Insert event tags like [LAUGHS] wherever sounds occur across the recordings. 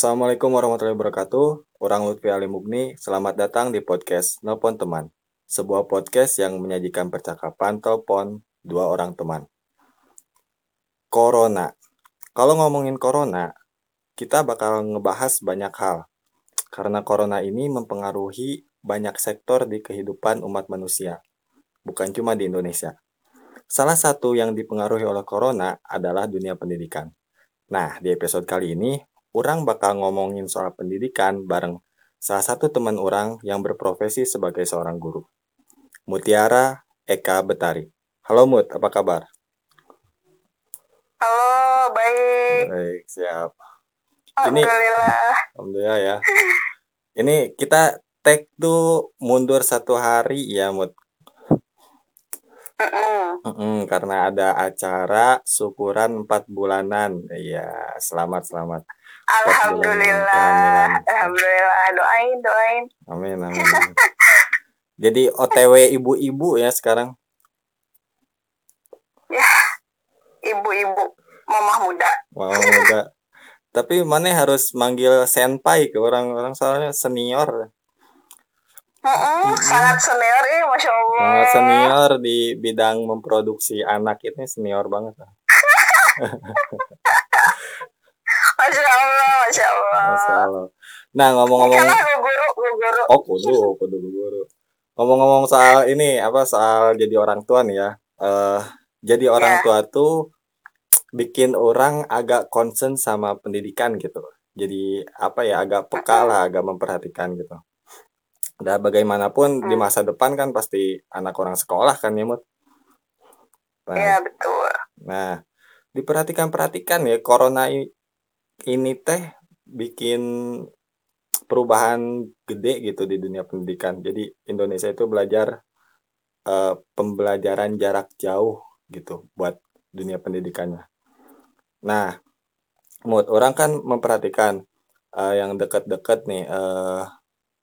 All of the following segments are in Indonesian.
Assalamualaikum warahmatullahi wabarakatuh. Orang Lutfi Ali Mugni, selamat datang di podcast Nelpon Teman. Sebuah podcast yang menyajikan percakapan telepon dua orang teman. Corona. Kalau ngomongin corona, kita bakal ngebahas banyak hal. Karena corona ini mempengaruhi banyak sektor di kehidupan umat manusia. Bukan cuma di Indonesia. Salah satu yang dipengaruhi oleh corona adalah dunia pendidikan. Nah, di episode kali ini orang bakal ngomongin soal pendidikan bareng salah satu teman orang yang berprofesi sebagai seorang guru. Mutiara Eka Betari. Halo Mut, apa kabar? Halo, baik. Baik, siap. Alhamdulillah. Alhamdulillah ya. Ini kita tag tuh mundur satu hari ya Mut. Mm-mm. Mm-mm, karena ada acara syukuran empat bulanan. Iya, selamat selamat. Alhamdulillah. Alhamdulillah. Doain, doain. Amin amin. Jadi OTW ibu-ibu ya sekarang. Ibu-ibu, mamah muda. Wow, muda. Tapi mana harus manggil senpai ke orang-orang soalnya senior. Mm-mm, Sangat senior ini, masya Allah. Sangat senior di bidang memproduksi anak ini senior banget. [LAUGHS] Masya Allah, masya Allah. Masya Allah. Nah ngomong-ngomong gue guru, guru. Oh kudu, kudu guru. Ngomong-ngomong soal ini apa soal jadi orang tua nih ya. Eh jadi orang Ya. tua tuh bikin orang agak concern sama pendidikan gitu. Jadi apa ya agak peka lah, agak memperhatikan gitu. Dan bagaimanapun di Hmm. masa depan kan pasti anak orang sekolah kan ya Mut. Nah, Iya, betul. Nah, diperhatikan-perhatikan ya corona i- ini teh bikin perubahan gede gitu di dunia pendidikan. Jadi Indonesia itu belajar eh, pembelajaran jarak jauh gitu buat dunia pendidikannya. Nah, menurut orang kan memperhatikan eh, yang deket-deket nih eh,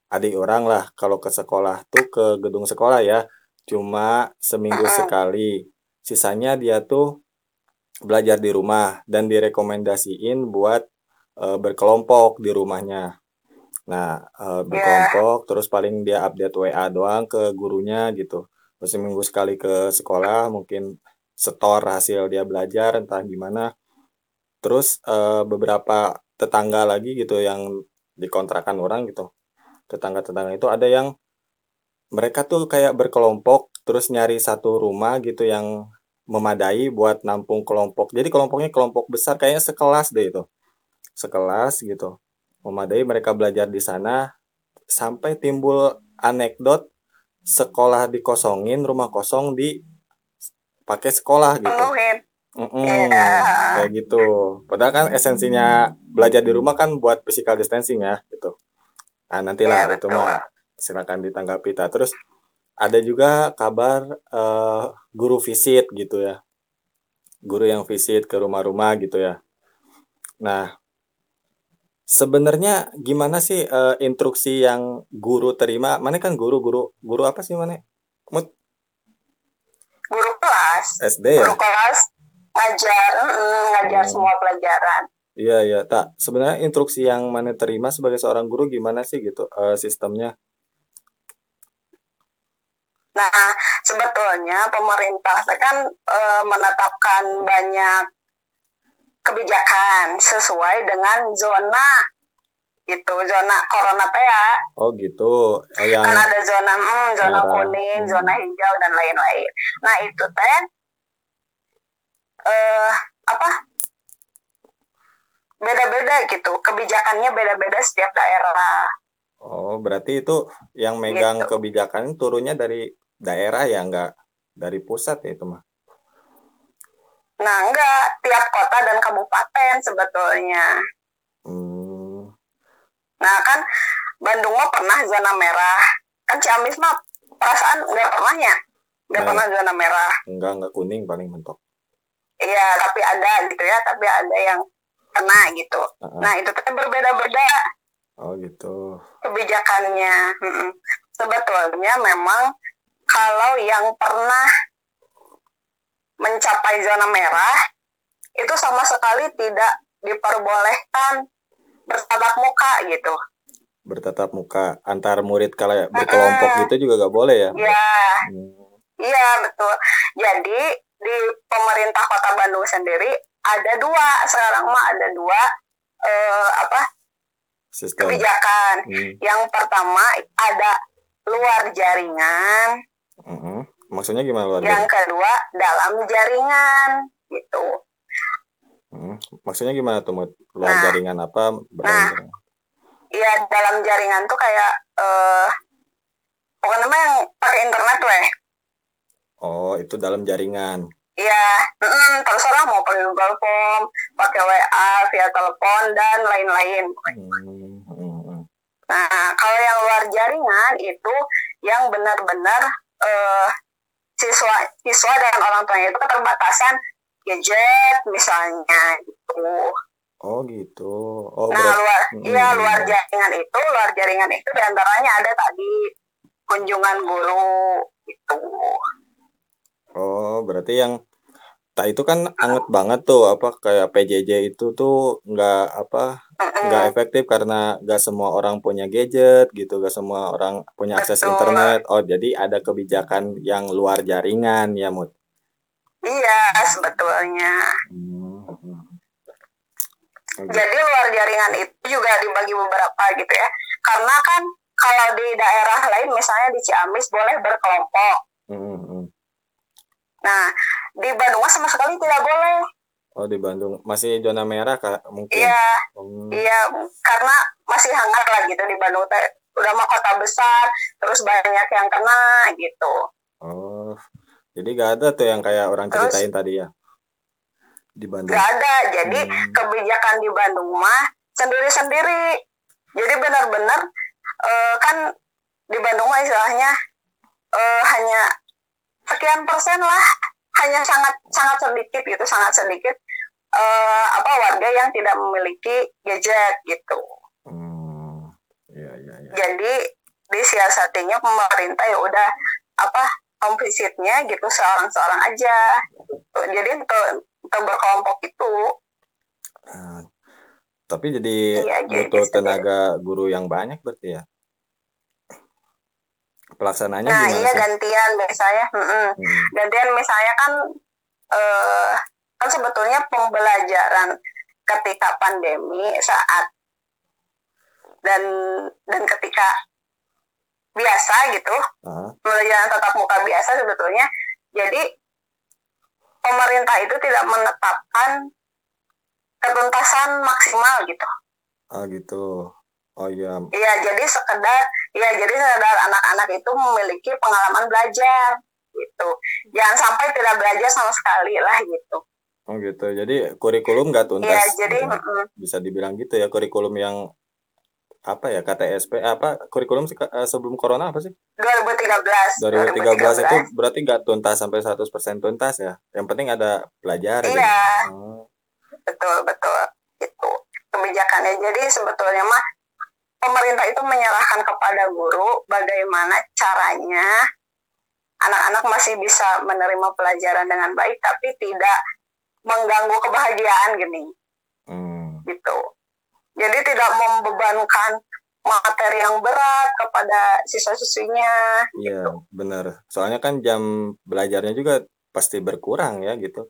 adik orang lah kalau ke sekolah tuh ke gedung sekolah ya cuma seminggu Mm-mm. sekali. Sisanya dia tuh belajar di rumah dan direkomendasiin buat eh, berkelompok di rumahnya. Nah, eh, berkelompok terus paling dia update WA doang ke gurunya gitu. Terus seminggu sekali ke sekolah mungkin setor hasil dia belajar entah gimana. Terus eh, beberapa tetangga lagi gitu yang dikontrakan orang gitu. Tetangga-tetangga itu ada yang mereka tuh kayak berkelompok terus nyari satu rumah gitu yang memadai buat nampung kelompok. Jadi kelompoknya kelompok besar kayaknya sekelas deh itu. Sekelas gitu. Memadai mereka belajar di sana sampai timbul anekdot sekolah dikosongin, rumah kosong di pakai sekolah gitu. Mm-mm, Iya. kayak gitu. Padahal kan esensinya belajar di rumah kan buat physical distancing ya gitu. Nah, nantilah Iya, itu mah silakan ditanggapi ta. Terus ada juga kabar eh, guru visit gitu ya. Guru yang visit ke rumah-rumah gitu ya. Nah, sebenarnya gimana sih eh, instruksi yang guru terima? Mana kan guru guru guru apa sih mana? Mut Guru kelas. SD ya? Guru kelas ngajar, ngajar Hmm. semua pelajaran. Iya iya tak sebenarnya instruksi yang mana terima sebagai seorang guru gimana sih gitu eh, sistemnya Nah, sebetulnya pemerintah kan eh, menetapkan banyak kebijakan sesuai dengan zona itu zona corona teh ya oh gitu Eh, yang kan ada zona hmm, zona Merah. kuning Hmm. zona hijau dan lain-lain nah itu teh eh apa beda-beda gitu kebijakannya beda-beda setiap daerah oh berarti itu yang megang Gitu. kebijakan turunnya dari daerah ya nggak dari pusat ya itu mah nah enggak tiap kota dan kabupaten sebetulnya hmm, Nah kan Bandung mah pernah zona merah. Kan Ciamis mah perasaan nggak pernah ya. Nggak Nah. pernah zona merah. enggak enggak kuning paling mentok Iya tapi ada gitu ya. Tapi ada yang kena gitu. Ah, Nah itu kan berbeda-beda oh gitu kebijakannya. Sebetulnya memang kalau yang pernah mencapai zona merah itu sama sekali tidak diperbolehkan bertatap muka gitu. Bertatap muka. Antar murid kalau berkelompok gitu juga gak boleh ya? Ya Hmm, iya betul. Jadi di pemerintah kota Bandung sendiri ada dua sekarang mah ada dua eh, apa sistem. kebijakan. Hmm, yang pertama ada luar jaringan mm-mm. maksudnya gimana luar yang jaringan? kedua dalam jaringan gitu Hmm, maksudnya gimana tuh luar Nah. jaringan apa Nah. jaringan? ya dalam jaringan tuh kayak eh pokoknya mah yang pakai internet weh oh itu dalam jaringan Iya, mm, terserah mau pakai Google Form, pakai WA, via telepon dan lain-lain. Hmm, hmm, hmm. Nah, kalau yang luar jaringan itu yang benar-benar eh, siswa siswa dan orang tuanya itu keterbatasan gadget misalnya gitu. oh gitu oh nah, luar Mm, iya luar jaringan itu, luar jaringan itu di antaranya ada tadi kunjungan guru gitu. Oh, berarti yang tak itu kan anget banget tuh apa kayak PJJ itu tuh nggak apa Nggak efektif karena nggak semua orang punya gadget gitu, nggak semua orang punya akses Betul. internet. Oh, jadi ada kebijakan yang luar jaringan ya, Mut. Iya, sebetulnya. Hmm, hmm. Jadi luar jaringan itu juga dibagi beberapa gitu ya. Karena kan kalau di daerah lain misalnya di Ciamis boleh berkelompok. Hmm, hmm. Nah, di Bandung sama sekali tidak boleh. Oh, di Bandung masih zona merah Kak, mungkin. Iya, Hmm, iya karena masih hangat lah gitu di Bandung teh. Udah mah kota besar, terus banyak yang kena gitu. Oh, jadi nggak ada tuh yang kayak orang Terus? ceritain tadi ya di Bandung. Gak ada. Jadi Hmm. kebijakan di Bandung mah sendiri-sendiri. Jadi benar-benar eh, kan di Bandung mah istilahnya eh, hanya sekian persen lah, hanya sangat sangat sedikit gitu, sangat sedikit eh, apa warga yang tidak memiliki gadget gitu. Hmm, iya iya iya. Jadi disiasatinya pemerintah ya udah apa home visitnya gitu seorang-seorang aja. Gitu. Jadi untuk, untuk berkelompok itu Nah, tapi jadi Iya, jadi butuh sendiri. tenaga guru yang banyak berarti ya. Pelaksananya Nah, gimana iya sih? gantian biasanya. Mm-mm. Hmm, Gantian misalnya kan eh kan sebetulnya pembelajaran ketika pandemi saat dan dan ketika biasa gitu, ah, pembelajaran tatap muka biasa sebetulnya. Jadi pemerintah itu tidak menetapkan ketuntasan maksimal gitu. ah gitu. Oh iya, Iya, jadi sekedar ya jadi sekedar anak-anak itu memiliki pengalaman belajar gitu. Jangan sampai tidak belajar sama sekali lah gitu. Oh gitu. Jadi kurikulum nggak tuntas. Iya, jadi bisa dibilang gitu ya kurikulum yang apa ya KTSP apa kurikulum eh, sebelum corona apa sih? 2013. 2013 itu berarti nggak tuntas sampai 100% tuntas ya. Yang penting ada belajar gitu. Iya, Oh, betul betul itu kebijakannya. Jadi sebetulnya mah pemerintah itu menyerahkan kepada guru bagaimana caranya anak-anak masih bisa menerima pelajaran dengan baik tapi tidak mengganggu kebahagiaan gini. hmm. gitu. Jadi tidak membebankan materi yang berat kepada siswa-siswinya. Iya, benar. Soalnya kan jam belajarnya juga pasti berkurang ya gitu.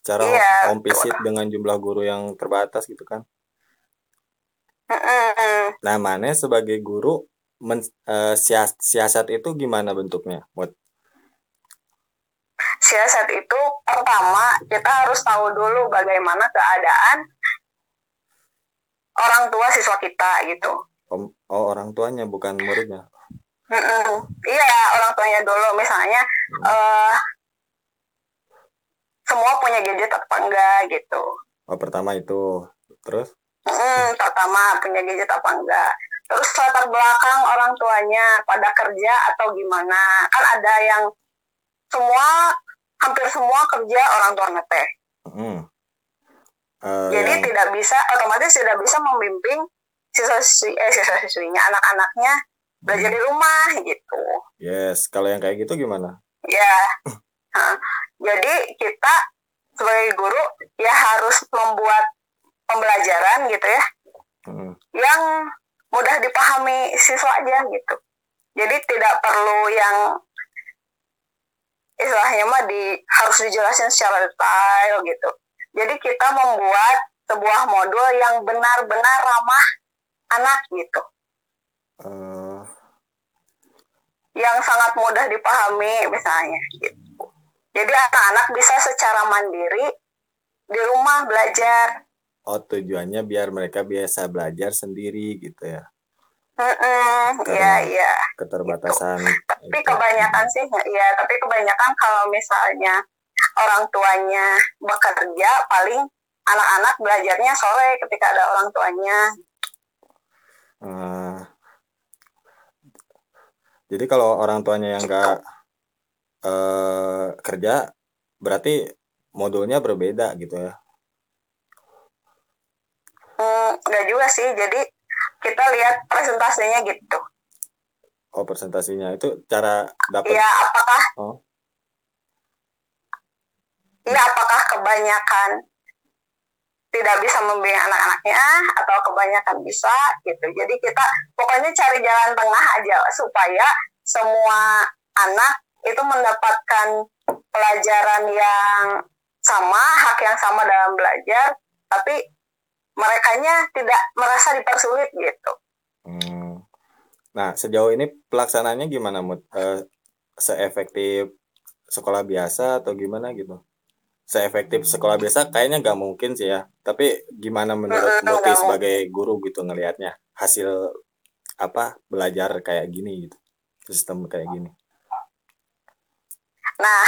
Cara Iya, home visit dengan jumlah guru yang terbatas gitu kan. Nah, mana sebagai guru men, eh, sias- siasat itu gimana bentuknya? Buat Siasat itu pertama kita harus tahu dulu bagaimana keadaan orang tua siswa kita gitu. om- oh, orang tuanya bukan muridnya. Mm-mm. Iya orang tuanya dulu misalnya eh semua punya gadget apa enggak gitu. Oh, pertama itu. Terus? Mm, pertama punya gadget apa enggak terus latar belakang orang tuanya pada kerja atau gimana kan ada yang semua hampir semua kerja orang tuanya teh Hmm. Eh, jadi yang- tidak bisa otomatis tidak bisa membimbing siswa siswi eh siswa siswinya anak-anaknya belajar di rumah gitu yes, kalau yang kayak gitu gimana? ya Hah. jadi kita sebagai guru ya harus membuat pembelajaran gitu ya Hmm. yang mudah dipahami siswa aja gitu. Jadi tidak perlu yang istilahnya mah di harus dijelasin secara detail gitu. Jadi kita membuat sebuah modul yang benar-benar ramah anak gitu. Eh, yang sangat mudah dipahami misalnya gitu. Jadi anak-anak bisa secara mandiri di rumah belajar. oh tujuannya biar mereka biasa belajar sendiri gitu ya. Mm-mm, Karena- Iya iya. Keterbatasan. Tapi itu. kebanyakan sih ya. Tapi kebanyakan kalau misalnya orang tuanya bekerja paling anak-anak belajarnya sore ketika ada orang tuanya. Eh, jadi kalau orang tuanya yang nggak eh, kerja, berarti modulnya berbeda gitu ya. Hmm, enggak juga sih. Jadi kita lihat presentasinya gitu. Oh presentasinya itu cara dapat. Ya apakah Oh. Iya apakah kebanyakan tidak bisa membimbing anak-anaknya atau kebanyakan bisa gitu. Jadi kita pokoknya cari jalan tengah aja supaya semua anak itu mendapatkan pelajaran yang sama, hak yang sama dalam belajar, tapi merekanya tidak merasa dipersulit gitu. Hmm. Nah sejauh ini pelaksanaannya gimana Mut? Eh, seefektif sekolah biasa atau gimana gitu? Seefektif sekolah biasa kayaknya nggak mungkin sih ya. Tapi gimana menurut Mm-mm, Muti sebagai guru gitu ngelihatnya hasil apa belajar kayak gini gitu sistem kayak gini. Nah,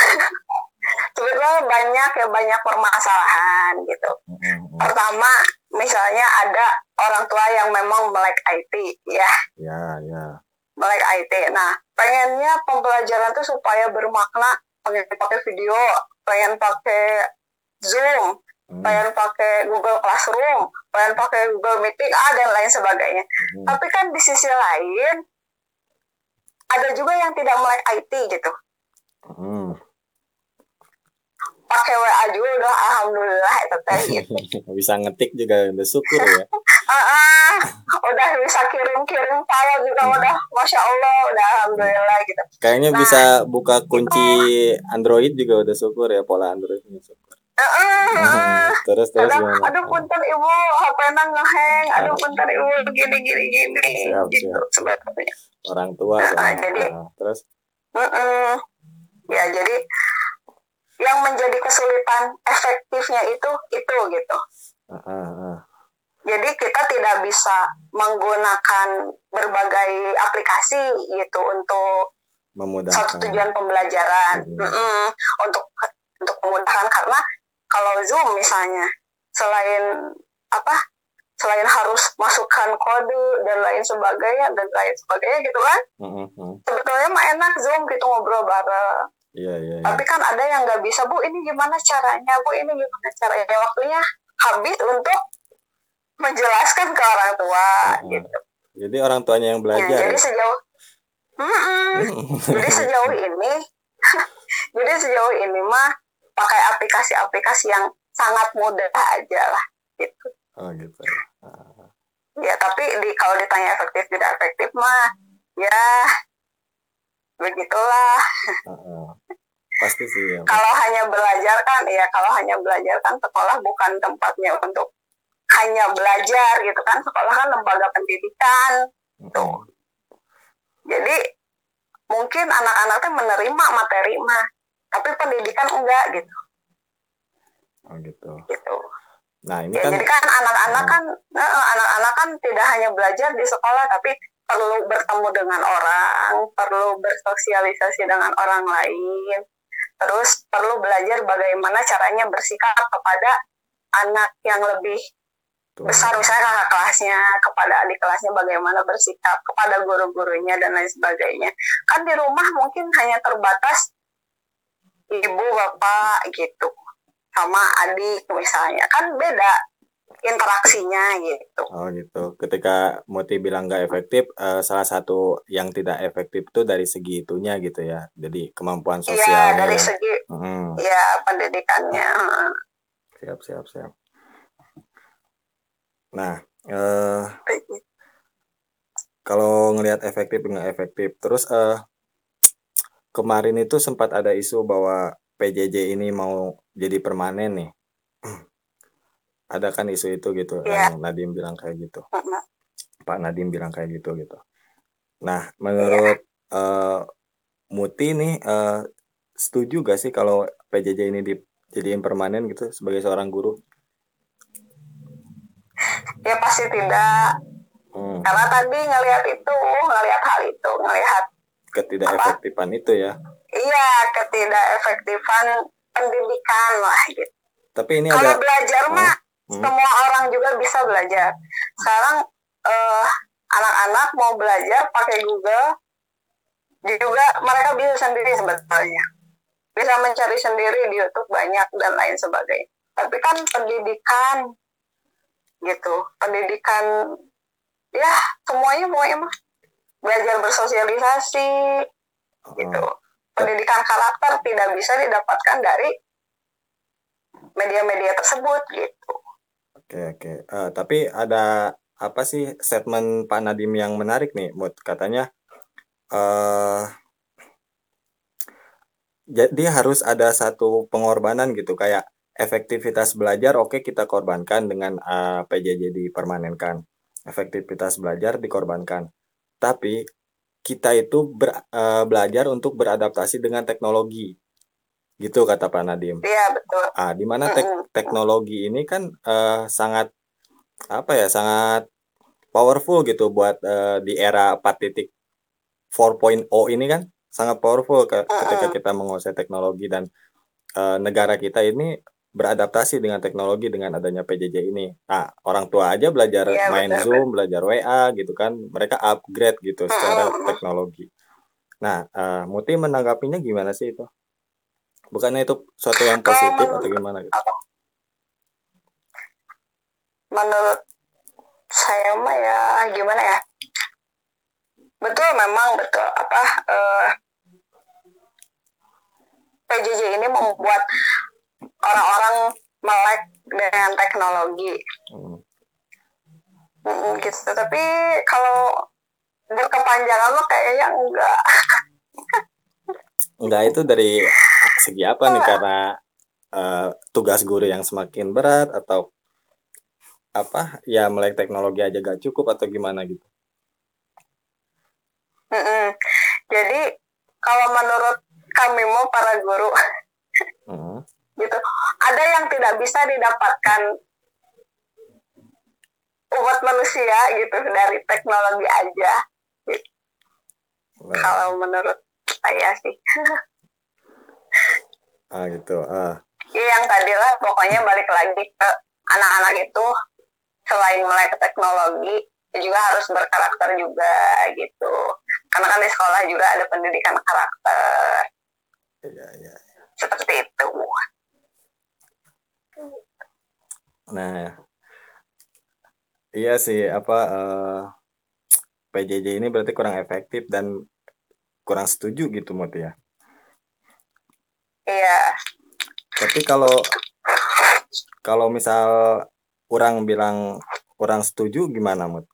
[LAUGHS] sebetulnya banyak ya banyak permasalahan gitu. Hmm, hmm. Pertama, misalnya ada orang tua yang memang melek IT ya. Ya ya. melek IT. Nah, pengennya pembelajaran tuh supaya bermakna, pengen pakai video, pengen pakai Zoom, Hmm, pengen pakai Google Classroom, pengen pakai Google Meeting, ah dan lain sebagainya. hmm. Tapi kan di sisi lain ada juga yang tidak melek IT gitu. Hmm. Pakai WA juga udah alhamdulillah itu teh gitu. [LAUGHS] Bisa ngetik juga udah syukur ya. Ah, ah, udah bisa kirim-kirim file juga udah masya Allah udah alhamdulillah gitu. Kayaknya Nah, bisa buka kunci Android juga udah syukur ya pola Android syukur. Ah, ah, ah. terus terus Kadang, gimana? aduh punten ibu HP nang ngeheng aduh punten ibu gini gini gini Siap, gitu siap. Orang tua soalnya. jadi- terus Mm-mm. ya jadi yang menjadi kesulitan efektifnya itu itu gitu ah, ah. jadi kita tidak bisa menggunakan berbagai aplikasi gitu untuk satu memudahkan. tujuan pembelajaran Mhm. Mm-mm. untuk untuk memudahkan karena kalau zoom misalnya selain apa selain harus masukkan kode dan lain sebagainya dan lain sebagainya gitu kan Mm, mm. sebetulnya mah enak zoom gitu ngobrol bareng Iya iya. iya. tapi kan ada yang nggak bisa bu ini gimana caranya bu ini gimana caranya waktunya habis untuk menjelaskan ke orang tua Mhm. gitu Jadi orang tuanya yang Ya, belajar. jadi ya? sejauh Mm-mm. jadi sejauh ini [LAUGHS] jadi sejauh ini mah pakai aplikasi-aplikasi yang sangat mudah aja lah gitu oh gitu. Ah, ya tapi di kalau ditanya efektif tidak efektif mah ya begitulah. Ah, ah. Pasti sih ya. kalau hanya belajar kan ya kalau hanya belajar kan sekolah bukan tempatnya untuk hanya belajar gitu kan. Sekolah kan lembaga pendidikan. Mm, jadi mungkin anak-anak tuh menerima materi mah tapi pendidikan enggak gitu. Oh gitu. gitu. Nah ini Ya, kan jadi kan anak-anak kan eh, anak-anak kan tidak hanya belajar di sekolah tapi perlu bertemu dengan orang, perlu bersosialisasi dengan orang lain, terus perlu belajar bagaimana caranya bersikap kepada anak yang lebih tuh. besar misalnya kakak kelasnya, kepada adik kelasnya bagaimana bersikap, kepada guru-gurunya dan lain sebagainya. Kan di rumah mungkin hanya terbatas ibu, bapak gitu sama adik misalnya kan beda interaksinya gitu. Oh gitu. Ketika Muti bilang nggak efektif, eh, salah satu yang tidak efektif itu dari segi itunya gitu ya. Jadi kemampuan Iya sosialnya. dari ya. segi Mm, ya pendidikannya. siap siap siap. Nah, eh, ngelihat efektif nggak efektif. Terus uh, kemarin itu sempat ada isu bahwa PJJ ini mau jadi permanen nih. Ada kan isu itu gitu, Iya. yang Nadim bilang kayak gitu. Mm-mm. Pak Nadim bilang kayak gitu gitu. Nah, menurut uh, Muti nih uh, setuju gak sih kalau PJJ ini dijadiin permanen gitu sebagai seorang guru? Ya pasti tidak. Hmm, Karena tadi ngelihat itu, ngelihat hal itu, ngelihat ketidak-efektifan itu ya. iya ketidakefektifan pendidikan lah gitu. Tapi ini Kalau ada belajar mah hmm, semua orang juga bisa belajar. Sekarang eh, anak-anak mau belajar pakai Google juga mereka bisa sendiri sebetulnya. Bisa mencari sendiri di YouTube banyak dan lain sebagainya. Tapi kan pendidikan gitu, pendidikan ya semuanya pokoknya mah belajar bersosialisasi gitu. oh, Pendidikan karakter tidak bisa didapatkan dari media-media tersebut gitu. Oke oke. Eh, tapi ada apa sih statement Pak Nadim yang menarik nih, Mut? Katanya eh jadi harus ada satu pengorbanan gitu kayak efektivitas belajar oke kita korbankan dengan eh, PJJ dipermanenkan. Efektivitas belajar dikorbankan. Tapi kita itu ber- eh, belajar untuk beradaptasi dengan teknologi. Gitu kata Pak Nadim. Iya betul. Ah, di mana tek- teknologi ini kan eh, sangat apa ya, sangat powerful gitu buat eh, di era 4.0 ini kan sangat powerful ke- ketika kita menguasai teknologi dan eh, negara kita ini beradaptasi dengan teknologi dengan adanya PJJ ini. Nah, orang tua aja belajar Iya main betul. Zoom, belajar WA gitu kan. Mereka upgrade gitu secara teknologi. Nah, eh, Muti menanggapinya gimana sih itu? Bukannya itu suatu yang positif atau gimana gitu? menurut saya mah ya gimana ya? Betul memang betul. Apa eh, PJJ ini membuat orang-orang melek dengan teknologi. Hmm. Mm, gitu. Tapi kalau berkepanjangan mah kayaknya enggak [LAUGHS] Enggak itu dari segi apa nih karena eh, tugas guru yang semakin berat atau apa ya melek teknologi aja gak cukup atau gimana gitu? Mm-mm. jadi kalau menurut kami mau para guru Hmm. gitu ada yang tidak bisa didapatkan umat manusia gitu dari teknologi aja Nah, kalau menurut saya sih. [LAUGHS] Ah gitu. Ah, ya yang tadi lah pokoknya balik lagi ke anak-anak itu selain melek teknologi juga harus berkarakter juga gitu. Karena kan di sekolah juga ada pendidikan karakter. Iya iya. seperti itu. Nah, iya sih apa eh, PJJ ini berarti kurang efektif dan kurang setuju gitu Mut ya. iya Tapi kalau kalau misal orang bilang kurang setuju gimana Mut?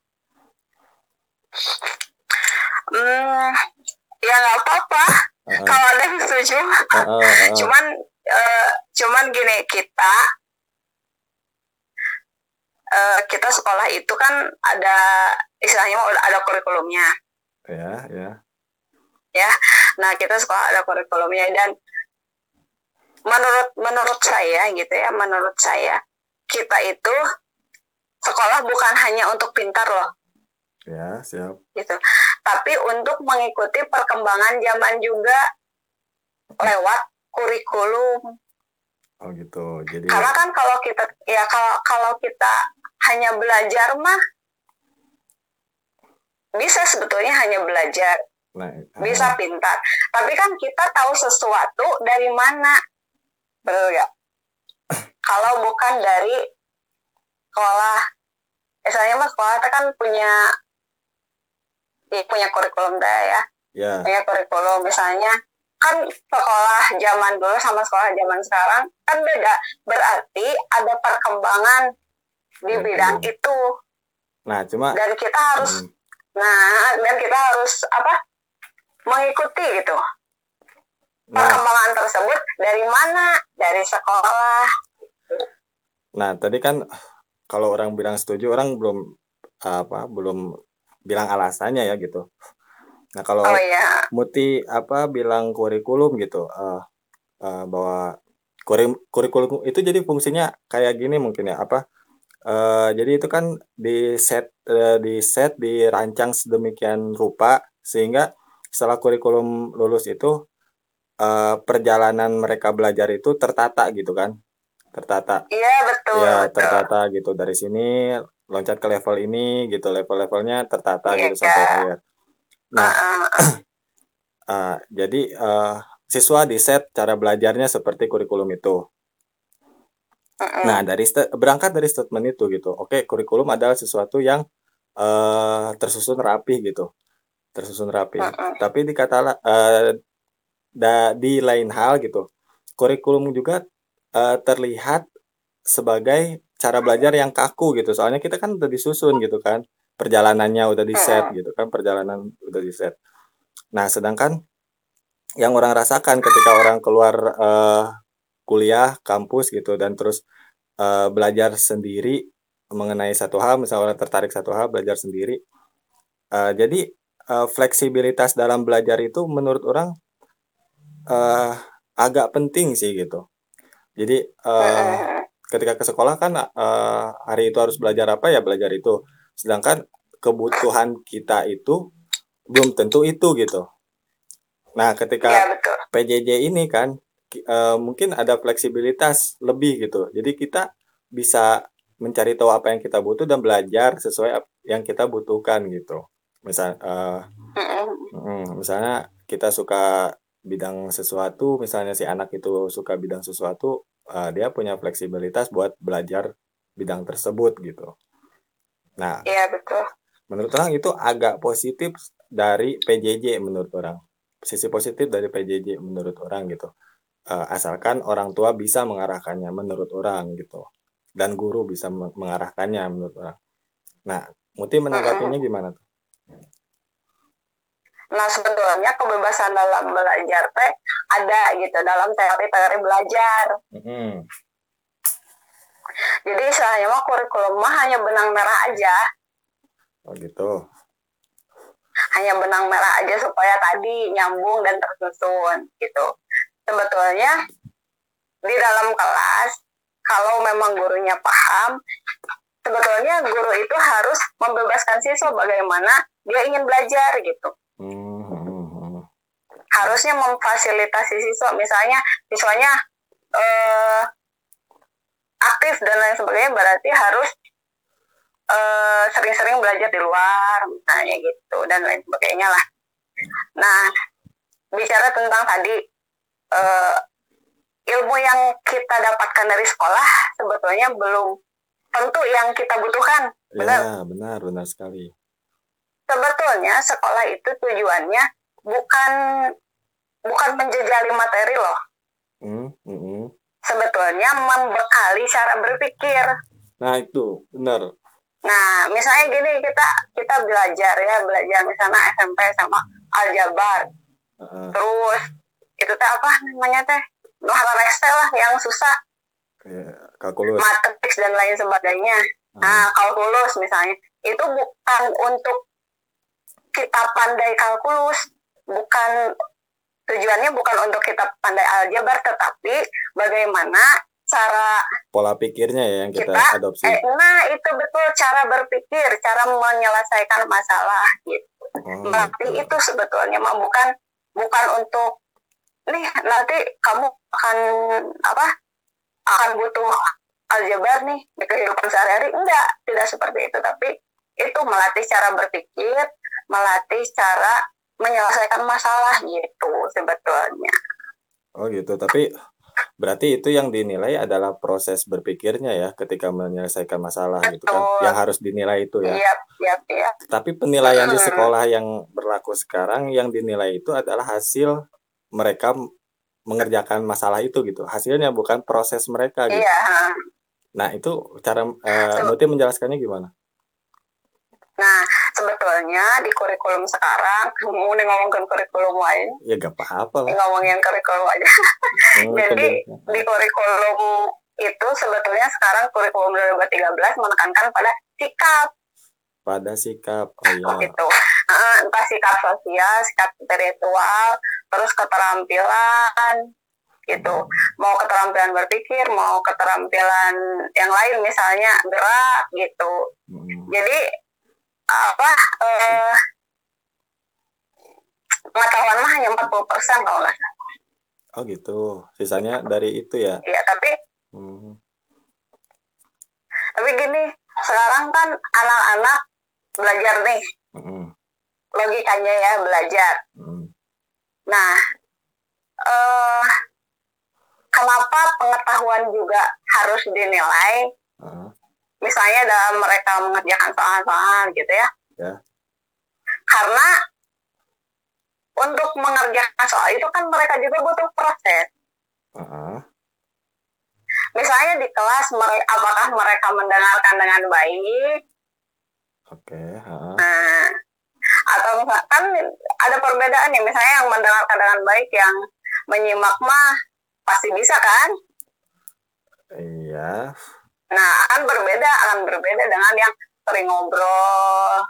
hmm, ya nggak apa-apa kalau ada yang setuju heeh. cuman eh, cuman gini kita eh, kita sekolah itu kan ada istilahnya ada kurikulumnya ya ya. Nah kita sekolah ada kurikulumnya dan menurut menurut saya gitu ya menurut saya kita itu sekolah bukan hanya untuk pintar loh. Ya, siap. gitu. Tapi untuk mengikuti perkembangan zaman juga lewat kurikulum. Oh gitu. Jadi karena kan kalau kita ya kalau kalau kita hanya belajar mah bisa sebetulnya hanya belajar nah, bisa pintar. Tapi kan kita tahu sesuatu dari mana. Betul ya? Kalau bukan dari sekolah. Misalnya mah sekolah itu kan punya ya, punya kurikulum dah ya. Ya, punya kurikulum. Misalnya kan sekolah zaman dulu sama sekolah zaman sekarang kan beda. Berarti ada perkembangan di Ya, bidang itu. Nah cuma dan kita harus hmm, Nah, dan kita harus apa? Mengikuti gitu. Nah, Perkembangan tersebut dari mana? Dari sekolah. nah tadi kan kalau orang bilang setuju, orang belum apa belum bilang alasannya ya gitu. Nah kalau Oh iya. Muti apa bilang kurikulum gitu, eh eh, bahwa kurikulum itu jadi fungsinya kayak gini mungkin ya apa? eh, jadi itu kan di set eh, di set dirancang sedemikian rupa sehingga setelah kurikulum lulus itu eh, perjalanan mereka belajar itu tertata gitu kan, tertata. Iya, betul. Ya betul. tertata gitu dari sini loncat ke level ini gitu level-levelnya tertata Iya, gitu sampai akhir. Nah Heeh. eh, [CLEARS THROAT] jadi eh, siswa di set cara belajarnya seperti kurikulum itu. Nah dari berangkat dari statement itu gitu, oke kurikulum adalah sesuatu yang eh, tersusun rapi gitu, tersusun rapi. Mm-mm. Tapi dikata la- eh, da- di lain hal gitu, kurikulum juga eh, terlihat sebagai cara belajar yang kaku gitu. Soalnya kita kan udah disusun gitu kan, perjalanannya udah di set gitu kan, perjalanan udah di set. Nah sedangkan yang orang rasakan ketika orang keluar eh, kuliah, kampus gitu dan terus eh, belajar sendiri mengenai satu hal, misalnya orang tertarik satu hal belajar sendiri. Eh, jadi eh, fleksibilitas dalam belajar itu menurut orang eh, agak penting sih gitu. Jadi eh, Mm-mm. ketika ke sekolah kan eh, hari itu harus belajar apa ya belajar itu. Sedangkan kebutuhan kita itu belum tentu itu gitu. Nah, Iya, ketika betul. PJJ ini kan eh, mungkin ada fleksibilitas lebih gitu. Jadi kita bisa mencari tahu apa yang kita butuh dan belajar sesuai yang kita butuhkan gitu. Misal eh, mm, misalnya kita suka bidang sesuatu, misalnya si anak itu suka bidang sesuatu, eh, dia punya fleksibilitas buat belajar bidang tersebut gitu. Nah, Iya, betul. menurut orang itu agak positif dari PJJ menurut orang. Sisi positif dari PJJ menurut orang gitu. Eh, asalkan orang tua bisa mengarahkannya menurut orang gitu. Dan guru bisa meng- mengarahkannya menurut orang. Nah, Muti menanggapinya gimana tuh? Nah, sebetulnya kebebasan dalam belajar teh ada gitu dalam teori-teori belajar. Mm-mm. Jadi istilahnya mah kurikulum mah hanya benang merah aja, Oh gitu. hanya benang merah aja supaya tadi nyambung dan tersusun gitu. Sebetulnya di dalam kelas kalau memang gurunya paham, sebetulnya guru itu harus membebaskan siswa bagaimana dia ingin belajar gitu. Hmm, hmm, hmm. harusnya memfasilitasi siswa misalnya siswanya eh, aktif dan lain sebagainya berarti harus eh, sering-sering belajar di luar misalnya gitu dan lain sebagainya lah nah bicara tentang tadi eh, ilmu yang kita dapatkan dari sekolah sebetulnya belum tentu yang kita butuhkan benar Ya, benar, benar sekali. Sebetulnya sekolah itu tujuannya bukan bukan menjejali materi loh. Hmm, hmm, hmm. sebetulnya membekali cara berpikir. Nah, itu benar. nah misalnya gini kita kita belajar ya belajar misalnya SMP sama aljabar. Heeh, terus itu teh apa namanya teh? Rekste lah yang susah. Kalkulus. matematik dan lain sebagainya. Nah kalkulus misalnya. Itu bukan untuk kita pandai kalkulus bukan tujuannya bukan untuk kita pandai aljabar tetapi bagaimana cara Pola pikirnya ya yang kita, Kita, adopsi. eh, nah itu betul cara berpikir cara menyelesaikan masalah gitu berarti gitu. itu sebetulnya mah bukan bukan untuk nih nanti kamu akan apa akan butuh aljabar nih di kehidupan sehari-hari enggak tidak seperti itu tapi itu melatih cara berpikir melatih cara menyelesaikan masalah gitu sebetulnya Oh gitu, tapi berarti itu yang dinilai adalah proses berpikirnya ya ketika menyelesaikan masalah gitu kan. Betul. Yang harus dinilai itu ya. iya iya iya Tapi penilaian di Hmm. sekolah yang berlaku sekarang yang dinilai itu adalah hasil mereka mengerjakan masalah itu gitu. Hasilnya bukan proses mereka gitu. iya Nah, itu cara eh, Muti menjelaskannya gimana? Nah, sebetulnya di kurikulum sekarang mau ngomongin kurikulum lain. Ya gak apa-apa lah. Ngomongin kurikulum aja. Hmm, [LAUGHS] jadi di kurikulum itu sebetulnya sekarang kurikulum 2013 menekankan pada sikap. Pada sikap oh iya. Gitu. Entah sikap sosial sikap spiritual terus keterampilan gitu. Mau keterampilan berpikir mau keterampilan yang lain misalnya gerak gitu. Mm, jadi apa eh, pengetahuan mah hanya 40 persen kalau nggak salah. Oh gitu. Sisanya dari itu ya? Ya tapi Hmm, tapi gini sekarang kan anak-anak belajar nih. Mm, logikanya ya belajar. Mm. nah eh kenapa pengetahuan juga harus dinilai? Ah, misalnya dalam mereka mengerjakan soal-soal gitu ya. Ya. karena untuk mengerjakan soal itu kan mereka juga butuh proses. Ah, misalnya di kelas apakah mereka mendengarkan dengan baik? Oke ah, nah atau kan ada perbedaan ya. Misalnya yang mendengarkan dengan baik yang menyimak mah pasti bisa kan? Iya nah akan berbeda akan berbeda dengan yang sering ngobrol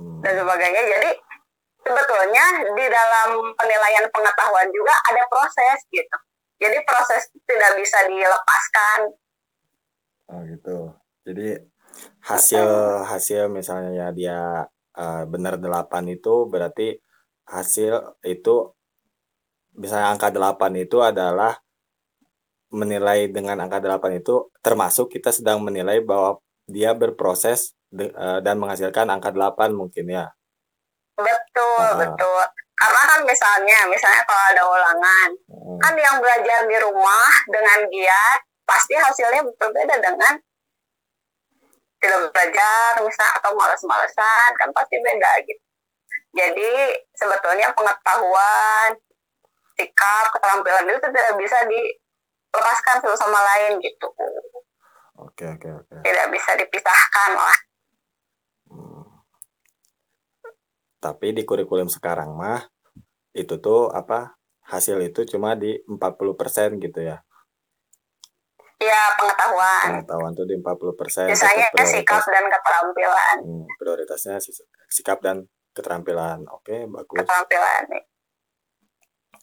Hmm, dan sebagainya. Jadi sebetulnya di dalam penilaian pengetahuan juga ada proses gitu. Jadi proses tidak bisa dilepaskan. Oh gitu. Jadi hasil hasil misalnya ya dia eh, benar 8 itu berarti hasil itu misalnya angka 8 itu adalah menilai dengan angka 8 itu termasuk kita sedang menilai bahwa dia berproses de- eh, dan menghasilkan angka 8 mungkin ya. betul Ah. betul karena kan misalnya misalnya kalau ada ulangan Hmm, kan yang belajar di rumah dengan giat pasti hasilnya berbeda dengan tidak belajar misalnya atau malas-malesan kan pasti beda gitu jadi sebetulnya pengetahuan sikap keterampilan itu tidak bisa dilepaskan satu sama lain gitu Oke oke oke. tidak bisa dipisahkan lah Hmm. Tapi di kurikulum sekarang mah itu tuh apa hasil itu cuma di 40% gitu ya. ya pengetahuan Pengetahuan tuh di 40%. biasanya tetap sikap dan keterampilan Hmm, prioritasnya sikap dan keterampilan. Oke, bagus. keterampilan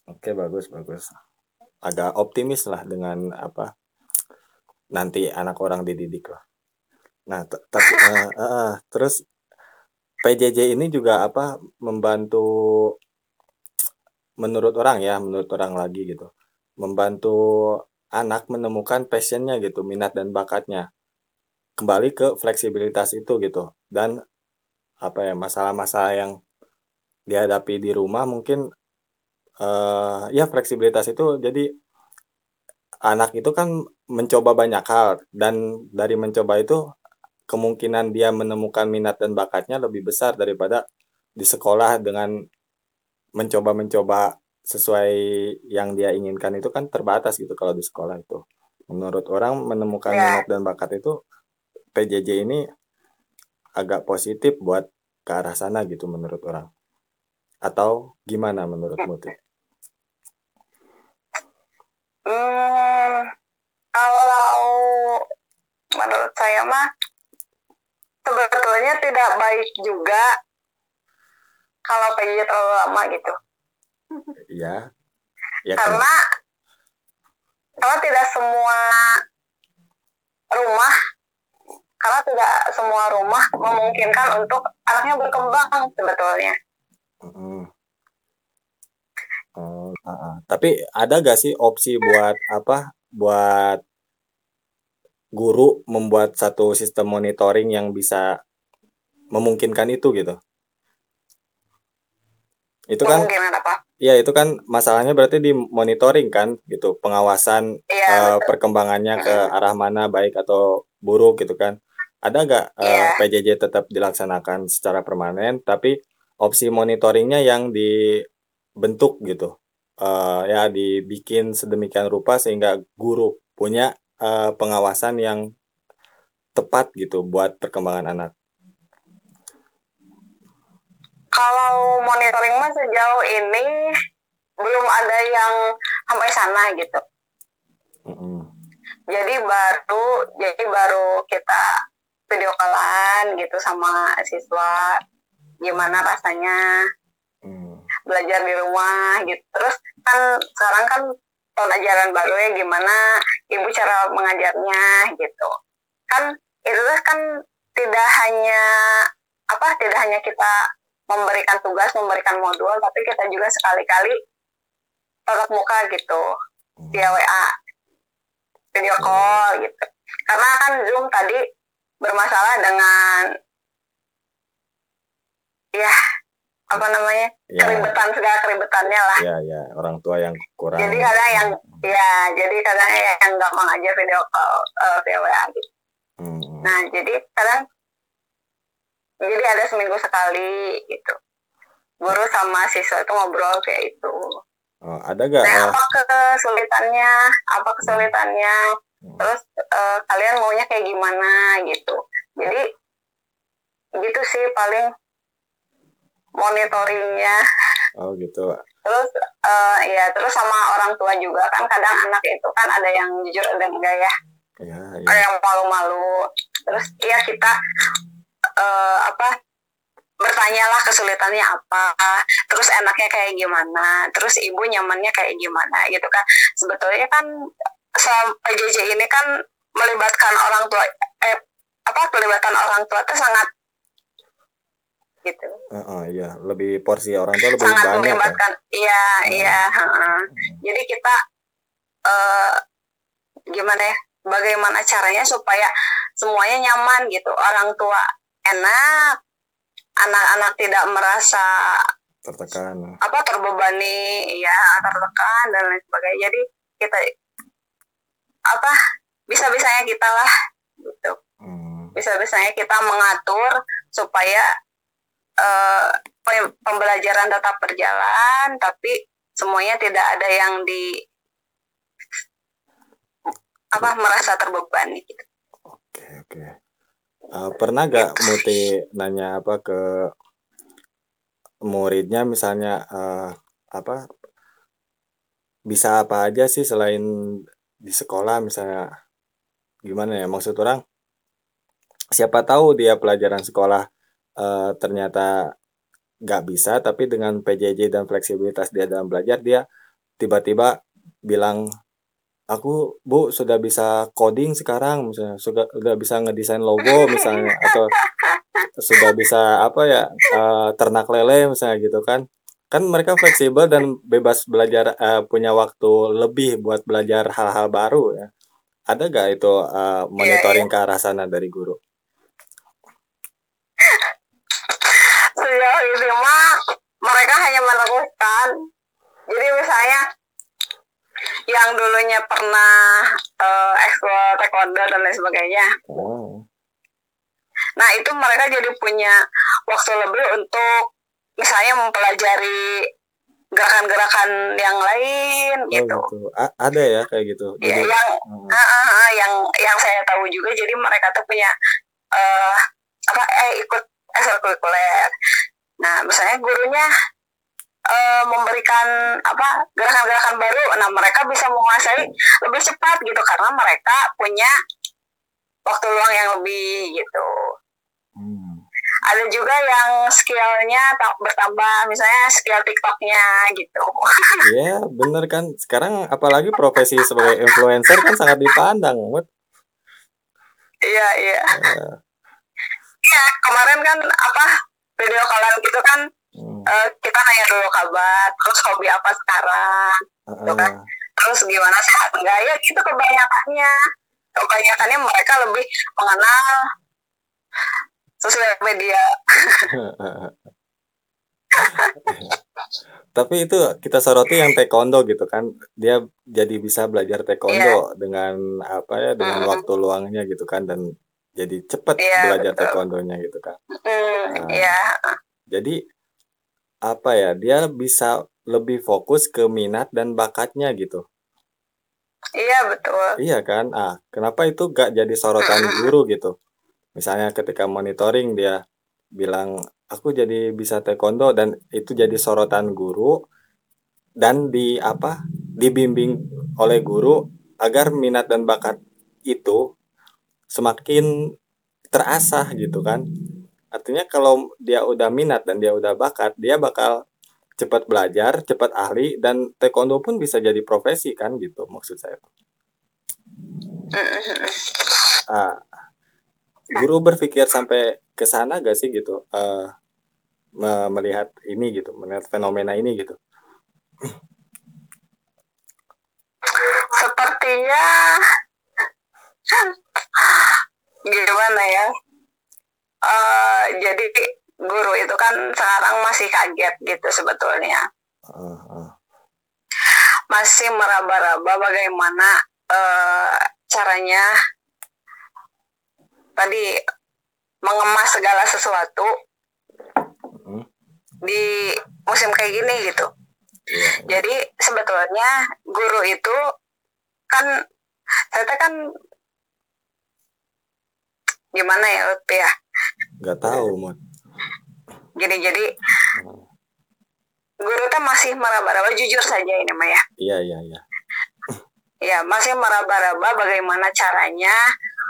Oke, bagus, bagus. Agak optimis lah dengan apa nanti anak orang dididik lah. Nah, tapi eh, eh, terus PJJ ini juga apa membantu menurut orang ya, menurut orang lagi gitu. Membantu anak menemukan passionnya gitu, minat dan bakatnya. Kembali ke fleksibilitas itu gitu. Dan apa ya, masalah-masalah yang dihadapi di rumah mungkin eh ya fleksibilitas itu jadi anak itu kan mencoba banyak hal dan dari mencoba itu kemungkinan dia menemukan minat dan bakatnya lebih besar daripada di sekolah dengan mencoba-mencoba sesuai yang dia inginkan itu kan terbatas gitu kalau di sekolah itu. Menurut orang menemukan Ya. minat dan bakat itu PJJ ini agak positif buat ke arah sana gitu menurut orang. Atau gimana menurutmu Tih? Hmm, kalau menurut saya mah sebetulnya tidak baik juga kalau PJJ terlalu lama gitu. Iya. Ya kan. Karena karena tidak semua rumah karena tidak semua rumah memungkinkan untuk anaknya berkembang sebetulnya. Mm. Oh, ah, ah. Tapi ada gak sih opsi buat apa? Buat guru membuat satu sistem monitoring yang bisa memungkinkan itu gitu? Itu kan, Memungkinkan apa? ya itu kan masalahnya berarti di monitoring kan gitu, pengawasan Iya, eh, betul. perkembangannya ke arah mana baik atau buruk gitu kan. Ada gak eh, Iya. PJJ tetap dilaksanakan secara permanen tapi opsi monitoringnya yang dibentuk gitu. Eh, ya dibikin sedemikian rupa sehingga guru punya eh, pengawasan yang tepat gitu buat perkembangan anak. kalau monitoring mah sejauh ini belum ada yang sampai sana gitu. Mm-mm. Jadi baru jadi baru kita video callan gitu sama siswa gimana rasanya Mm. Belajar di rumah gitu. Terus kan sekarang kan tahun ajaran baru ya gimana ibu cara mengajarnya gitu. Kan itu kan tidak hanya apa tidak hanya kita memberikan tugas, memberikan modul, tapi kita juga sekali-kali tatap muka gitu via WA, video call gitu. Karena kan Zoom tadi bermasalah dengan ya apa namanya Ya, keribetan segala keribetannya lah. ya, ya, orang tua yang kurang. Jadi kadang yang ya jadi kadang yang nggak mengajar video call uh, via WA gitu. Mm. Nah jadi kadang jadi ada seminggu sekali gitu. Guru sama siswa itu ngobrol kayak itu. Oh, ada gak? Nah eh, apa kesulitannya? Apa kesulitannya? Terus eh, kalian maunya kayak gimana gitu. Jadi gitu sih paling monitoringnya. oh gitu. Terus eh, ya terus sama orang tua juga kan kadang anak itu kan ada yang jujur ada yang enggak ya. Ya, ada ya. yang malu-malu terus ya kita eh, apa bertanyalah kesulitannya apa terus enaknya kayak gimana terus ibu nyamannya kayak gimana gitu kan sebetulnya kan PJJ ini kan melibatkan orang tua eh apa melibatkan orang tua itu sangat gitu Oh, oh, iya, lebih porsi orang tua lebih sangat banyak ya. melibatkan iya iya heeh. jadi kita eh gimana ya bagaimana caranya supaya semuanya nyaman gitu orang tua enak anak-anak tidak merasa tertekan. apa terbebani ya tertekan dan lain sebagainya jadi kita apa bisa-bisanya kita lah gitu Hmm. bisa-bisanya kita mengatur supaya pe- pembelajaran tetap berjalan tapi semuanya tidak ada yang di apa merasa terbebani gitu. Oke, oke. Eh, pernah gak Muti nanya apa ke muridnya misalnya eh, apa bisa apa aja sih selain di sekolah misalnya gimana ya maksud orang siapa tahu dia pelajaran sekolah eh, ternyata nggak bisa tapi dengan PJJ dan fleksibilitas dia dalam belajar dia tiba-tiba bilang aku bu sudah bisa coding sekarang misalnya sudah sudah bisa ngedesain logo misalnya atau sudah bisa apa ya eh, ternak lele misalnya gitu kan. Kan mereka fleksibel dan bebas belajar eh, punya waktu lebih buat belajar hal-hal baru ya. Ada gak itu eh, monitoring ke arah sana dari guru Sejauh ini mah mereka hanya meneruskan. Jadi misalnya yang dulunya pernah eh, ekskul taekwondo dan lain sebagainya. oh Nah itu mereka jadi punya waktu lebih untuk misalnya mempelajari gerakan-gerakan yang lain oh gitu. gitu A- ada ya kayak gitu Ya, jadi yang hmm, ah, ah, yang yang saya tahu juga jadi mereka tuh punya eh apa eh ikut ekstrakurikuler. Nah, misalnya gurunya eh, memberikan apa gerakan-gerakan baru, nah mereka bisa menguasai lebih cepat gitu karena mereka punya waktu luang yang lebih gitu. hmm. Ada juga yang skillnya tak bertambah, misalnya skill TikToknya gitu. [LAUGHS] Iya bener kan sekarang apalagi profesi sebagai influencer kan sangat dipandang. Iya iya. Eh, Iya kemarin kan apa video callan gitu kan hmm, eh, kita nanya dulu kabar, terus hobi apa sekarang, eh, kan? terus gimana sehat enggak ya gitu kebanyakannya. Kebanyakannya mereka lebih mengenal sosial media. [LAUGHS] Tapi itu kita soroti yang taekwondo gitu kan. Dia jadi bisa belajar taekwondo dengan apa ya dengan Mm. waktu luangnya gitu kan. Dan jadi cepet Iya, belajar betul. taekwondonya gitu kan. hmm, Ah. ya Jadi apa ya dia bisa lebih fokus ke minat dan bakatnya gitu. iya betul Iya kan? Ah, kenapa itu gak jadi sorotan Mm-mm. guru gitu? Misalnya ketika monitoring dia bilang aku jadi bisa taekwondo dan itu jadi sorotan guru dan di apa dibimbing oleh guru agar minat dan bakat itu semakin terasah gitu kan. Artinya kalau dia udah minat dan dia udah bakat dia bakal cepat belajar cepat ahli dan taekwondo pun bisa jadi profesi kan gitu maksud saya. Ah, guru berpikir sampai ke sana gak sih gitu uh, melihat ini gitu melihat fenomena ini gitu? Sepertinya gimana ya uh, jadi guru itu kan sekarang masih kaget gitu sebetulnya uh, uh. masih meraba-raba bagaimana uh, caranya tadi mengemas segala sesuatu uh. di musim kayak gini gitu yeah. jadi sebetulnya guru itu kan saya kan gimana ya ya? Nggak tahu mod jadi jadi guru tuh masih meraba-raba jujur saja ini mah ya. Iya iya iya. Ya masih meraba-raba bagaimana caranya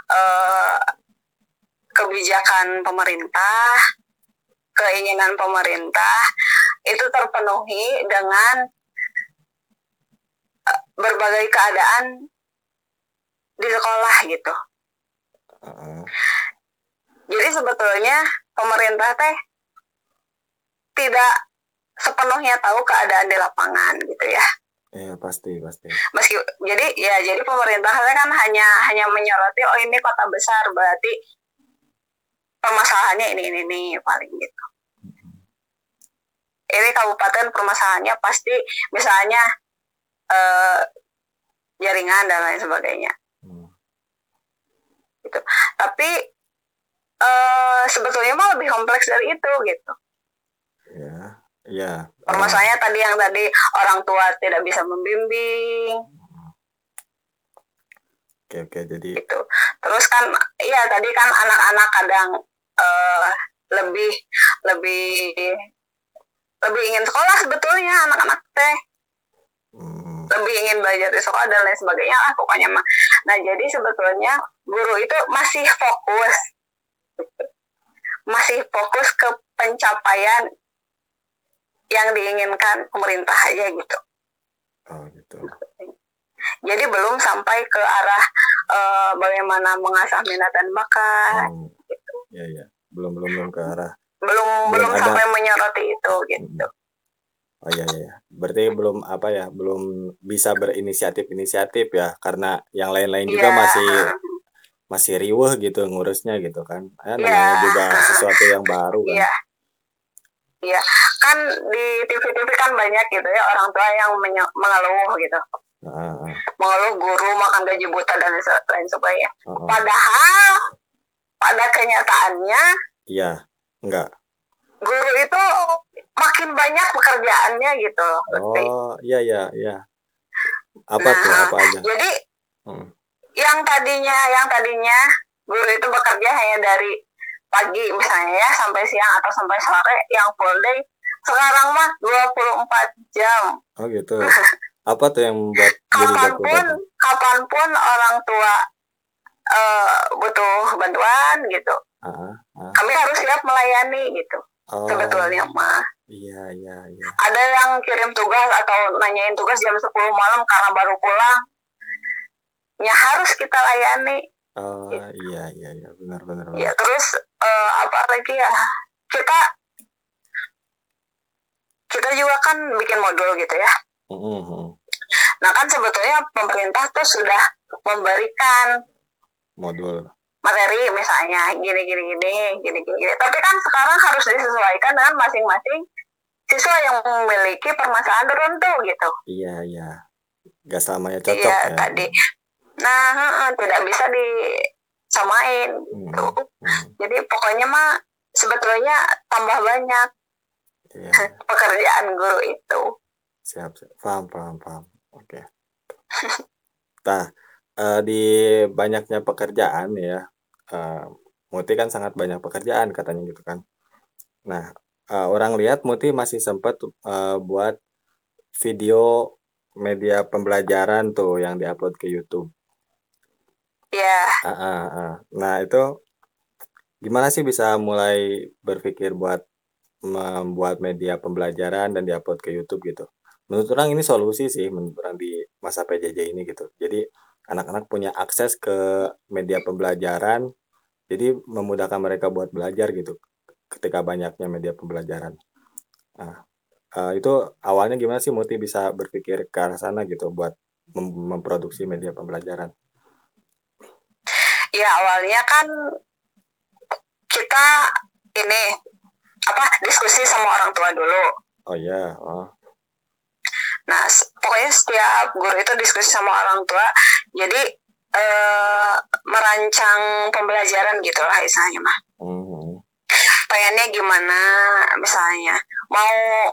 uh, kebijakan pemerintah keinginan pemerintah itu terpenuhi dengan uh, berbagai keadaan di sekolah gitu jadi sebetulnya pemerintah teh tidak sepenuhnya tahu keadaan di lapangan gitu ya. Iya pasti pasti. Meski jadi ya jadi pemerintah kan hanya hanya menyoroti oh ini kota besar berarti permasalahannya ini ini ini paling gitu. Ini kabupaten permasalahannya pasti misalnya eh, jaringan dan lain sebagainya. Hmm. Gitu. Tapi uh, sebetulnya mah lebih kompleks dari itu gitu. Ya, ya. Permasalahannya uh, tadi yang tadi orang tua tidak bisa membimbing. Oke oke jadi. Itu. Terus kan, iya tadi kan anak-anak kadang uh, lebih lebih lebih ingin sekolah sebetulnya anak-anak teh. Hmm. lebih ingin belajar di sekolah dan lain sebagainya lah pokoknya mah. Nah jadi sebetulnya guru itu masih fokus masih fokus ke pencapaian yang diinginkan pemerintah aja gitu. Oh gitu. Jadi belum sampai ke arah uh, bagaimana mengasah minat dan bakat. Oh, gitu. Ya ya, belum belum belum ke arah. Belum belum, belum sampai menyoroti itu gitu. Oh iya iya. Berarti belum apa ya, belum bisa berinisiatif-inisiatif ya karena yang lain-lain juga yeah. masih masih riweh gitu ngurusnya gitu kan ya, namanya yeah. juga sesuatu yang baru kan iya yeah. kan di TV-TV kan banyak gitu ya orang tua yang mengeluh gitu uh. mengeluh guru makan gaji buta dan lain sebagainya -uh. padahal pada kenyataannya iya enggak guru itu makin banyak pekerjaannya gitu. Oh iya iya iya. Apa nah, tuh apa aja? jadi hmm. yang tadinya yang tadinya guru itu bekerja hanya dari pagi misalnya ya sampai siang atau sampai sore yang full day sekarang mah 24 jam. Oh gitu. Apa tuh yang membuat [LAUGHS] kapan pun kapan pun orang tua uh, butuh bantuan gitu. Uh, uh. kami harus siap melayani gitu oh. sebetulnya mah iya iya iya ada yang kirim tugas atau nanyain tugas jam 10 malam karena baru pulang ya harus kita layani oh gitu. iya iya iya benar benar, benar. ya terus uh, apa lagi ya kita kita juga kan bikin modul gitu ya mm-hmm. nah kan sebetulnya pemerintah tuh sudah memberikan modul materi misalnya gini gini gini gini gini, gini. tapi kan sekarang harus disesuaikan dengan masing-masing siswa yang memiliki permasalahan tertentu gitu iya iya gak selamanya cocok iya, ya tadi nah tidak bisa disamain hmm. gitu hmm. jadi pokoknya mah sebetulnya tambah banyak yeah. [LAUGHS] pekerjaan guru itu siap, siap. paham paham paham oke okay. [LAUGHS] nah uh, di banyaknya pekerjaan ya uh, Muti kan sangat banyak pekerjaan katanya gitu kan Nah, uh, orang lihat Muti masih sempat uh, buat video media pembelajaran tuh yang diupload ke YouTube. Iya. Uh, uh, uh. Nah itu gimana sih bisa mulai berpikir buat membuat media pembelajaran dan diupload ke YouTube gitu? Menurut orang ini solusi sih menurut orang di masa PJJ ini gitu. Jadi anak-anak punya akses ke media pembelajaran, jadi memudahkan mereka buat belajar gitu ketika banyaknya media pembelajaran. Nah, uh, itu awalnya gimana sih Muti bisa berpikir ke arah sana gitu buat mem memproduksi media pembelajaran? Ya awalnya kan kita ini apa diskusi sama orang tua dulu. Oh iya. Oh. Nah pokoknya setiap guru itu diskusi sama orang tua. Jadi eh, merancang pembelajaran gitulah istilahnya mah. Mm -hmm. Pengennya gimana misalnya mau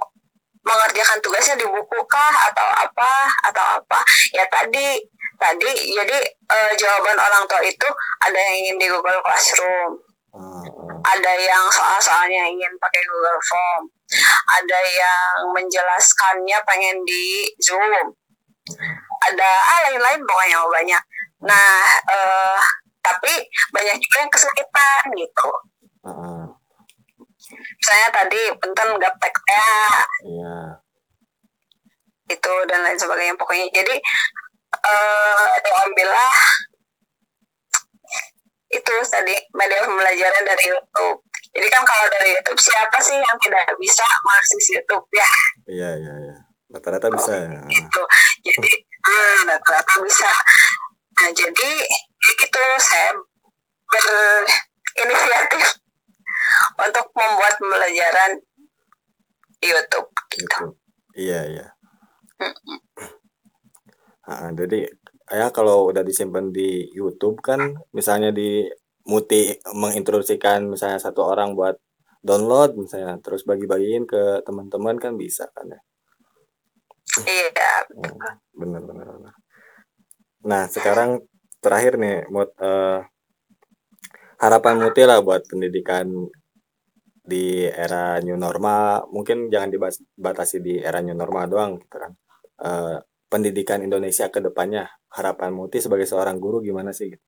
mengerjakan tugasnya di buku kah atau apa atau apa ya tadi tadi jadi uh, jawaban orang tua itu ada yang ingin di Google Classroom hmm. ada yang soal-soalnya ingin pakai Google Form ada yang menjelaskannya pengen di Zoom. Ada ah lain-lain pokoknya banyak. Nah uh, tapi banyak juga yang kesulitan gitu. Hmm saya tadi punten gapteknya iya. Itu dan lain sebagainya. Pokoknya jadi uh, diambillah itu tadi media pembelajaran dari YouTube jadi kan kalau dari YouTube siapa sih yang tidak bisa mengakses YouTube ya? Iya iya iya. Rata-rata bisa ya. Gitu. Jadi hmm, rata-rata bisa. Nah jadi itu saya berinisiatif untuk membuat pembelajaran YouTube gitu. Iya iya. Nah, jadi ya kalau udah disimpan di YouTube kan misalnya di Muti menginstruksikan misalnya satu orang buat download misalnya terus bagi-bagiin ke teman-teman kan bisa kan ya. Iya. benar benar benar. Nah sekarang terakhir nih buat uh, harapan Muti lah buat pendidikan di era new normal mungkin jangan dibatasi di era new normal doang gitu kan uh, pendidikan Indonesia ke depannya harapan Muti sebagai seorang guru gimana sih gitu?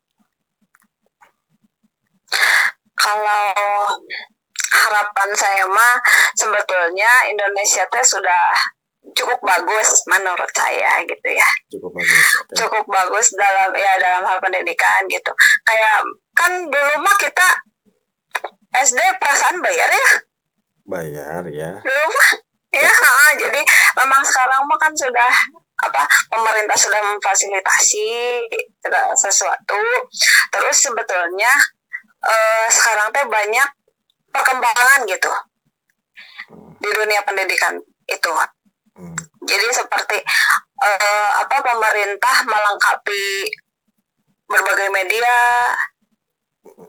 Kalau harapan saya mah sebetulnya Indonesia teh sudah cukup bagus menurut saya gitu ya. Cukup bagus okay. cukup bagus dalam ya dalam hal pendidikan gitu. Kayak kan dulu mah kita SD perasaan bayar ya? Bayar ya. Belum ya jadi memang sekarang mah kan sudah apa pemerintah sudah memfasilitasi sesuatu. Terus sebetulnya eh, sekarang teh banyak perkembangan gitu di dunia pendidikan itu hmm. jadi seperti eh, apa pemerintah melengkapi berbagai media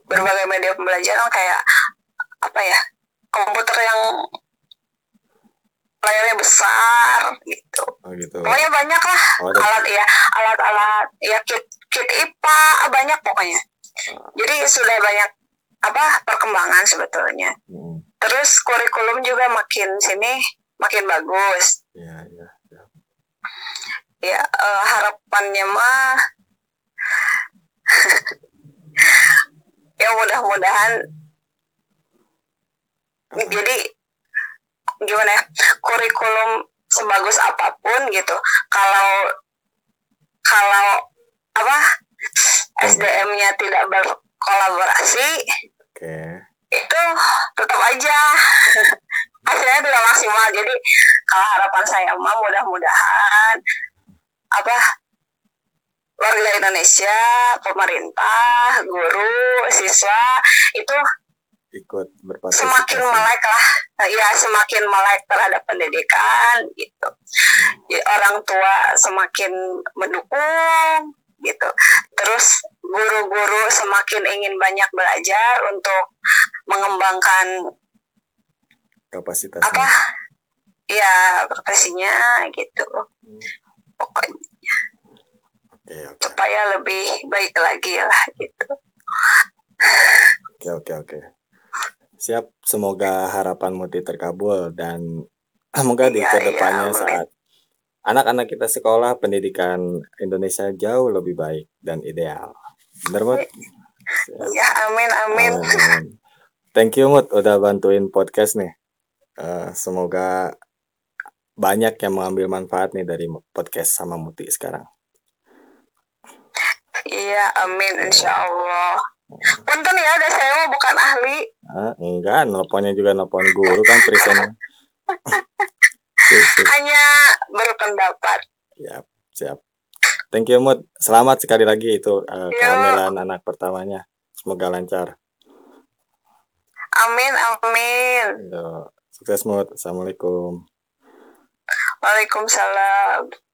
berbagai media pembelajaran kayak apa ya komputer yang layarnya besar gitu. Oh, gitu. Pokoknya banyak lah oh, alat ya, alat-alat ya kit kit IPA banyak pokoknya. Jadi sudah banyak apa perkembangan sebetulnya. Hmm. Terus kurikulum juga makin sini makin bagus. Iya, iya, ya. Ya, uh, harapannya mah [LAUGHS] ya mudah-mudahan jadi gimana ya kurikulum sebagus apa pun gitu kalau kalau apa SDM-nya tidak berkolaborasi okay. itu tetap aja [LAUGHS] hasilnya tidak maksimal jadi kalau harapan saya mah mudah-mudahan apa warga Indonesia, pemerintah, guru, siswa itu ikut berpartisipasi. Semakin melek lah, ya semakin melek terhadap pendidikan gitu. Ya, orang tua semakin mendukung gitu. Terus guru-guru semakin ingin banyak belajar untuk mengembangkan kapasitasnya. Apa? Ya, profesinya gitu. Hmm. Pokoknya okay, okay. supaya lebih baik lagi lah gitu oke oke oke siap semoga harapan Muti terkabul dan [CLEARS THROAT] semoga di Iya, ke depannya iya, saat anak-anak kita sekolah pendidikan Indonesia jauh lebih baik dan ideal bener Mut? [LAUGHS] Ya, amin, amin. Amin. Thank you Mut udah bantuin podcast nih. Eh, semoga banyak yang mengambil manfaat nih dari podcast sama Muti sekarang. Iya, amin, insya Allah. Punten ya, ada saya bukan ahli. Ah, enggak, nelponnya juga nelpon guru kan presentnya. [LAUGHS] Hanya berpendapat. Siap, siap. Thank you Mut. Selamat sekali lagi itu eh, Yo. kehamilan anak pertamanya. Semoga lancar. Amin, amin. Yo, Sukses Mut. Assalamualaikum. Waalaikumsalam.